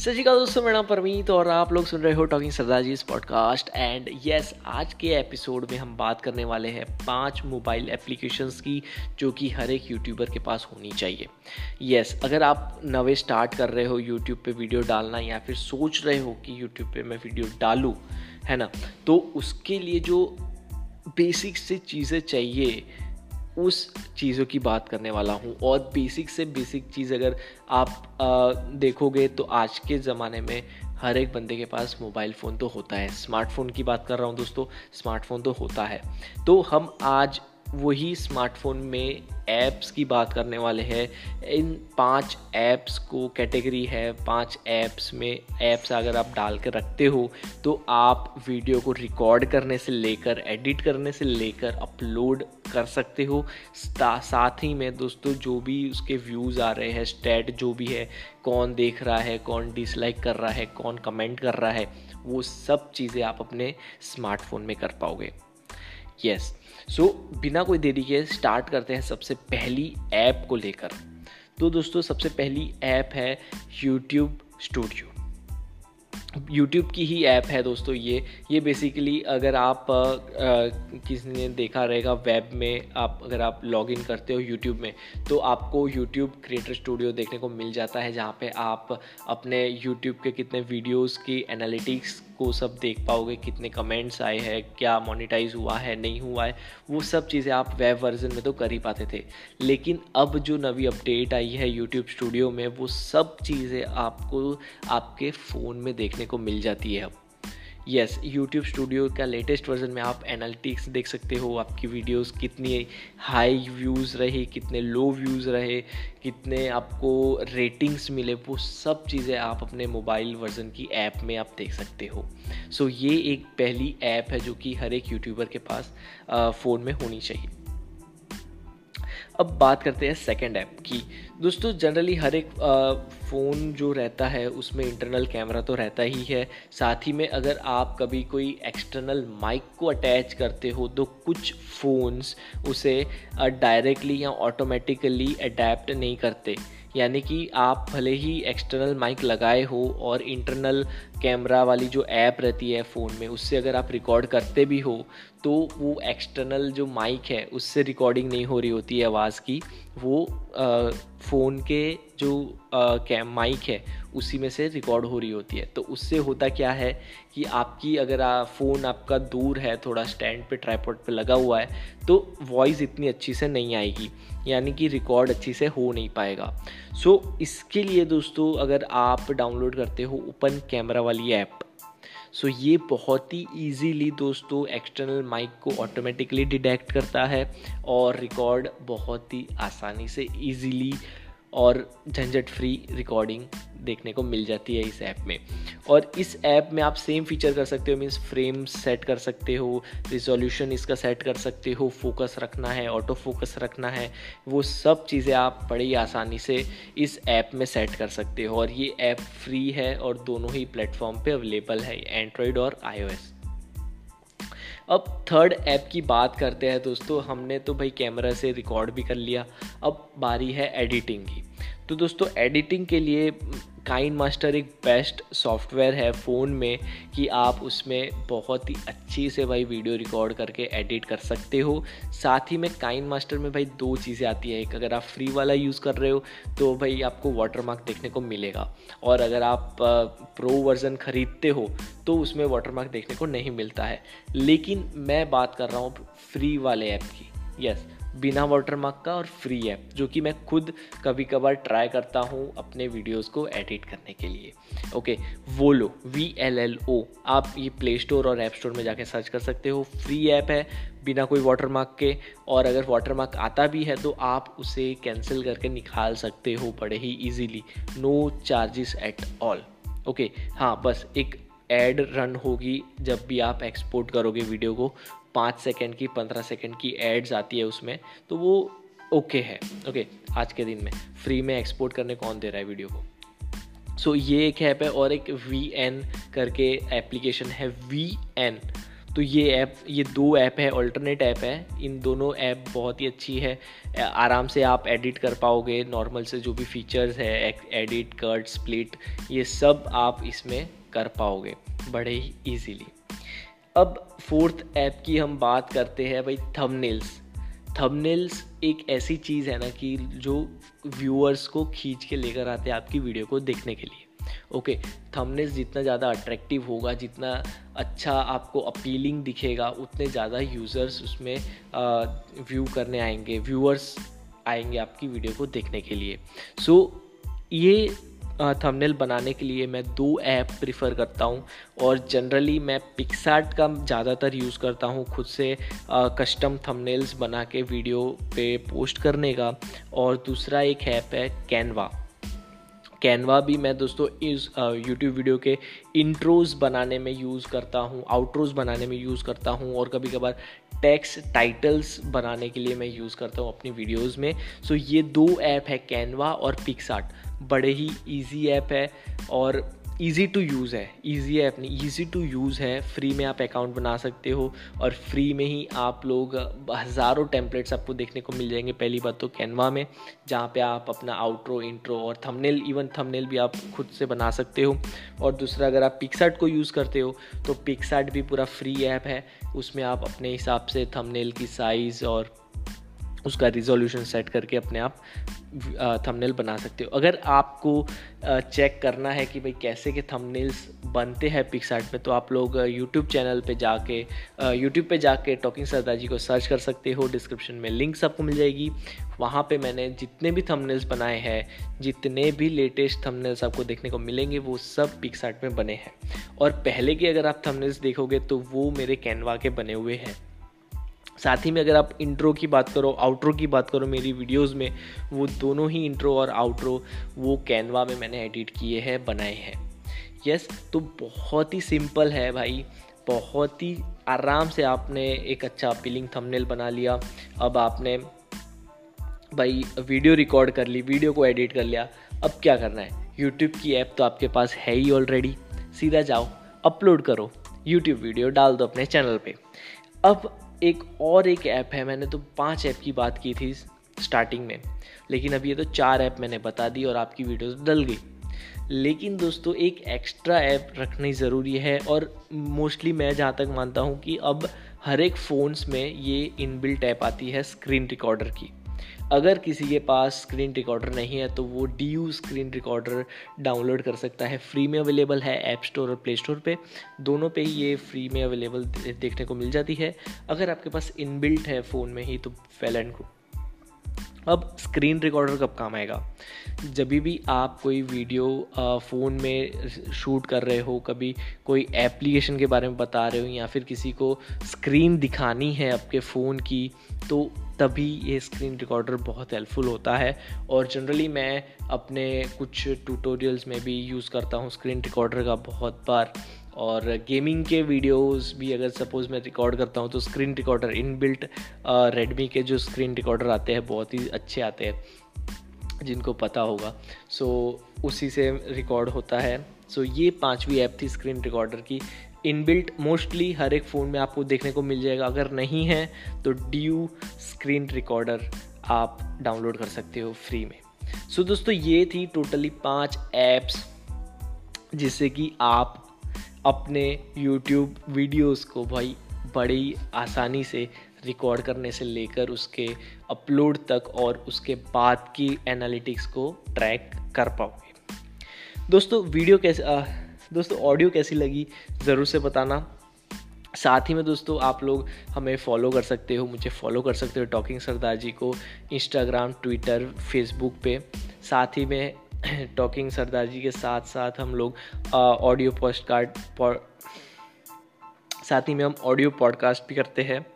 सत श्रीकाल दोस्तों मेरा नाम परमीत और आप लोग सुन रहे हो talking Sardar ji podcast and yes आज के एपिसोड में हम बात करने वाले हैं पाँच मोबाइल एप्लीकेशंस की जो कि हर एक यूट्यूबर के पास होनी चाहिए। यस yes, अगर आप नवे स्टार्ट कर रहे हो यूट्यूब पे वीडियो डालना या फिर सोच रहे हो कि यूट्यूब पे मैं वीडियो डालूँ है ना? तो उसके लिए जो बेसिक से चीज़ें चाहिए उस चीज़ों की बात करने वाला हूँ। और बेसिक से बेसिक चीज़ अगर आप आ, देखोगे तो आज के ज़माने में हर एक बंदे के पास मोबाइल फ़ोन तो होता है। स्मार्टफ़ोन की बात कर रहा हूँ दोस्तों स्मार्टफ़ोन तो होता है। तो हम आज वही स्मार्टफ़ोन में ऐप्स की बात करने वाले हैं। इन पाँच ऐप्स को कैटेगरी है, पाँच ऐप्स में ऐप्स अगर आप डाल कर रखते हो तो आप वीडियो को रिकॉर्ड करने से लेकर एडिट करने से लेकर अपलोड कर सकते हो। साथ ही में दोस्तों, जो भी उसके व्यूज़ आ रहे हैं स्टैट जो भी है, कौन देख रहा है, कौन डिसलाइक कर रहा है, कौन कमेंट कर रहा है, वो सब चीज़ें आप अपने स्मार्टफ़ोन में कर पाओगे। यस सो बिना कोई देरी के स्टार्ट करते हैं सबसे पहली ऐप को लेकर। तो दोस्तों, सबसे पहली ऐप है यूट्यूब स्टूडियो यूट्यूब की ही ऐप है दोस्तों ये। ये बेसिकली अगर आप किसी ने देखा रहेगा वेब में, आप अगर आप लॉगिन करते हो यूट्यूब में तो आपको यूट्यूब क्रिएटर स्टूडियो देखने को मिल जाता है, जहाँ पे आप अपने यूट्यूब के कितने वीडियोस की एनालिटिक्स को सब देख पाओगे, कितने कमेंट्स आए हैं, क्या मोनिटाइज हुआ है, नहीं हुआ है, वो सब चीज़ें आप वेब वर्जन में तो कर ही पाते थे। लेकिन अब जो नवी अपडेट आई है यूट्यूब स्टूडियो में, वो सब चीज़ें आपको, आपके फ़ोन में देखने को मिल जाती है अब। यस यूट्यूब स्टूडियो का लेटेस्ट वर्जन में आप एनालिटिक्स देख सकते हो आपकी वीडियोस कितनी हाई व्यूज़ रहे कितने लो व्यूज़ रहे कितने आपको रेटिंग्स मिले वो सब चीज़ें आप अपने मोबाइल वर्जन की ऐप में आप देख सकते हो। सो so, ये एक पहली ऐप है जो कि हर एक यूट्यूबर के पास फ़ोन में होनी चाहिए। अब बात करते हैं सेकेंड ऐप की। दोस्तों जनरली हर एक फ़ोन जो रहता है, उसमें इंटरनल कैमरा तो रहता ही है। साथ ही में अगर आप कभी कोई एक्सटर्नल माइक को अटैच करते हो तो कुछ फ़ोन्स उसे डायरेक्टली या ऑटोमेटिकली अडेप्ट नहीं करते। यानी कि आप भले ही एक्सटर्नल माइक लगाए हो और इंटरनल कैमरा वाली जो ऐप रहती है फ़ोन में उससे अगर आप रिकॉर्ड करते भी हो तो वो एक्सटर्नल जो माइक है उससे रिकॉर्डिंग नहीं हो रही होती है आवाज़ की। वो फ़ोन के जो कैम माइक है उसी में से रिकॉर्ड हो रही होती है। तो उससे होता क्या है कि आपकी अगर आ, फ़ोन आपका दूर है थोड़ा स्टैंड पे ट्राईपोर्ट पे लगा हुआ है तो वॉइस इतनी अच्छी से नहीं आएगी। यानी कि रिकॉर्ड अच्छी से हो नहीं पाएगा। सो so, इसके लिए दोस्तों अगर आप डाउनलोड करते हो ओपन कैमरा वाली ऐप। सो so, ये बहुत ही इजीली दोस्तों एक्सटर्नल माइक को ऑटोमेटिकली डिटेक्ट करता है और रिकॉर्ड बहुत ही आसानी से इजीली और झंझट फ्री रिकॉर्डिंग देखने को मिल जाती है इस ऐप में। और इस ऐप में आप सेम फीचर कर सकते हो मीन्स फ्रेम सेट कर सकते हो रिजोल्यूशन इसका सेट कर सकते हो फोकस रखना है ऑटो फोकस रखना है, वो सब चीज़ें आप बड़ी आसानी से इस ऐप में सेट कर सकते हो। और ये ऐप फ्री है और दोनों ही प्लेटफॉर्म पे अवेलेबल है एंड्रॉयड और आईओएस अब थर्ड ऐप की बात करते हैं दोस्तों, हमने तो भाई कैमरा से रिकॉर्ड भी कर लिया, अब बारी है एडिटिंग की। तो दोस्तों एडिटिंग के लिए काइन मास्टर एक बेस्ट सॉफ्टवेयर है फ़ोन में कि आप उसमें बहुत ही अच्छी से भाई वीडियो रिकॉर्ड करके एडिट कर सकते हो। साथ ही में काइन मास्टर में भाई दो चीज़ें आती है। एक, अगर आप फ्री वाला यूज़ कर रहे हो तो भाई आपको वाटर मार्क देखने को मिलेगा। और अगर आप प्रो वर्ज़न ख़रीदते हो तो उसमें वाटर मार्क देखने को नहीं मिलता है। लेकिन मैं बात कर रहा हूँ फ्री वाले ऐप की। यस बिना वाटर मार्क का और फ्री ऐप, जो कि मैं खुद कभी कभार ट्राई करता हूँ अपने वीडियोस को एडिट करने के लिए। Okay VLLO V L L O आप ये प्ले स्टोर और ऐप स्टोर में जाके सर्च कर सकते हो। फ्री ऐप है, बिना कोई वाटर मार्क के, और अगर वाटर मार्क आता भी है तो आप उसे कैंसिल करके निकाल सकते हो बड़े ही easily no charges at all okay हाँ बस एक एड रन होगी जब भी आप एक्सपोर्ट करोगे वीडियो को। पाँच सेकेंड की पंद्रह सेकेंड की एड्स आती है उसमें तो वो ओके okay है। ओके okay, आज के दिन में। फ्री में एक्सपोर्ट करने कौन दे रहा है वीडियो को? सो so, ये एक ऐप है और एक वी एन करके एप्लीकेशन है। वी एन तो ये ऐप ये दो ऐप है ऑल्टरनेट ऐप है। इन दोनों ऐप बहुत ही अच्छी है। आराम से आप एडिट कर पाओगे। नॉर्मल से जो भी फीचर्स है एडिट कट स्प्लिट ये सब आप इसमें कर पाओगे। बड़े ही ईजीली अब फोर्थ ऐप की हम बात करते हैं भाई थंबनेल्स थंबनेल्स एक ऐसी चीज़ है ना कि जो व्यूअर्स को खींच के लेकर आते हैं आपकी वीडियो को देखने के लिए। ओके थंबनेल्स जितना ज़्यादा अट्रैक्टिव होगा जितना अच्छा आपको अपीलिंग दिखेगा उतने ज़्यादा यूज़र्स उसमें व्यू करने आएँगे व्यूअर्स आएँगे आपकी वीडियो को देखने के लिए। सो so, ये थंबनेल बनाने के लिए मैं दो ऐप प्रिफर करता हूँ और जनरली मैं पिक्सार्ट का ज़्यादातर यूज़ करता हूँ खुद से कस्टम थंबनेल्स बना के वीडियो पे पोस्ट करने का और दूसरा एक ऐप है कैनवा कैनवा भी मैं दोस्तों इस यूट्यूब वीडियो के इंट्रोज बनाने में यूज़ करता हूँ आउट्रोज बनाने में यूज़ करता हूँ और कभी कभार टेक्स टाइटल्स बनाने के लिए मैं यूज़ करता हूँ अपनी वीडियोज़ में। सो so, ये दो ऐप है कैनवा और पिक्सार्ट बड़े ही ईजी ऐप है और ईज़ी टू यूज़ है ईजी ऐप नहीं ईज़ी टू यूज़ है। फ्री में आप अकाउंट बना सकते हो और फ्री में ही आप लोग, हज़ारों टेम्पलेट्स आपको देखने को मिल जाएँगे। पहली बात तो कैनवा में, जहाँ पे आप अपना आउट्रो इंट्रो और थंबनेल इवन थंबनेल भी आप खुद से बना सकते हो। और दूसरा, अगर आप पिक्सार्ट को यूज़ करते हो तो पिक्सार्ट भी पूरा फ्री ऐप है। उसमें आप अपने हिसाब से थंबनेल की साइज़ और उसका रिजोल्यूशन सेट करके अपने आप थंबनेल बना सकते हो। अगर आपको चेक करना है कि भाई कैसे के थंबनेल्स बनते हैं पिक्सार्ट में तो आप लोग यूट्यूब चैनल पे जाके यूट्यूब पे जाके टॉकिंग सरदार जी को सर्च कर सकते हो। डिस्क्रिप्शन में लिंक्स आपको मिल जाएगी। वहाँ पे मैंने जितने भी थंबनेल्स बनाए हैं, जितने भी लेटेस्ट थंबनेल्स आपको देखने को मिलेंगे, वो सब पिक्सार्ट में बने हैं। और पहले के अगर आप थंबनेल्स देखोगे तो वो मेरे कैनवा के बने हुए हैं। साथ ही में अगर आप इंट्रो की बात करो आउट्रो की बात करो मेरी वीडियोस में वो दोनों ही इंट्रो और आउट्रो वो कैनवा में मैंने एडिट किए हैं बनाए हैं। यस yes, तो बहुत ही सिंपल है भाई। बहुत ही आराम से आपने एक अच्छा अपीलिंग थंबनेल बना लिया। अब आपने भाई वीडियो रिकॉर्ड कर ली वीडियो को एडिट कर लिया। अब क्या करना है? यूट्यूब की ऐप तो आपके पास है ही ऑलरेडी सीधा जाओ अपलोड करो। यूट्यूब वीडियो डाल दो अपने चैनल पे। अब एक और एक ऐप है, मैंने तो पाँच ऐप की बात की थी स्टार्टिंग में, लेकिन अब ये तो चार ऐप मैंने बता दी और आपकी वीडियोस डल गई। लेकिन दोस्तों, एक एक्स्ट्रा ऐप रखनी ज़रूरी है और मोस्टली मैं जहाँ तक मानता हूँ कि अब हर एक फ़ोन्स में ये इनबिल्ट ऐप आती है स्क्रीन रिकॉर्डर की। अगर किसी के पास स्क्रीन रिकॉर्डर नहीं है तो वो D U screen recorder download कर सकता है। फ्री में अवेलेबल है ऐप स्टोर और प्ले स्टोर पे। दोनों पे ही ये फ्री में अवेलेबल देखने को मिल जाती है। अगर आपके पास इनबिल्ट है फ़ोन में ही तो फेल एंड गुड अब स्क्रीन रिकॉर्डर कब काम आएगा? जब भी आप कोई वीडियो फ़ोन में शूट कर रहे हो, कभी कोई एप्लीकेशन के बारे में बता रहे हो, या फिर किसी को स्क्रीन दिखानी है आपके फ़ोन की तो तभी ये स्क्रीन रिकॉर्डर बहुत हेल्पफुल होता है। और जनरली मैं अपने कुछ ट्यूटोरियल्स में भी यूज़ करता हूँ स्क्रीन रिकॉर्डर का बहुत बार। और गेमिंग के वीडियोस भी अगर सपोज़ मैं रिकॉर्ड करता हूँ तो screen recorder in built Redmi के जो स्क्रीन रिकॉर्डर आते हैं बहुत ही अच्छे आते हैं जिनको पता होगा। सो so, उसी से रिकॉर्ड होता है। सो so, ये पांचवी ऐप थी स्क्रीन रिकॉर्डर की। इनबिल्ट मोस्टली हर एक फ़ोन में आपको देखने को मिल जाएगा। अगर नहीं है तो ड्यू स्क्रीन रिकॉर्डर आप डाउनलोड कर सकते हो फ्री में। सो so, दोस्तों ये थी टोटली पाँच ऐप्स जिससे कि आप अपने यूट्यूब वीडियोस को भाई बड़ी आसानी से रिकॉर्ड करने से लेकर उसके अपलोड तक और उसके बाद की एनालिटिक्स को ट्रैक कर पाओगे। दोस्तों वीडियो कैसे दोस्तों ऑडियो कैसी लगी? ज़रूर से बताना। साथ ही में दोस्तों, आप लोग हमें फॉलो कर सकते हो, मुझे फॉलो कर सकते हो टॉकिंग सरदार जी को इंस्टाग्राम ट्विटर फेसबुक पे। साथ ही में टॉकिंग सरदार जी के साथ साथ हम लोग ऑडियो पोस्ट कार्ड साथ ही में हम ऑडियो पॉडकास्ट भी करते हैं।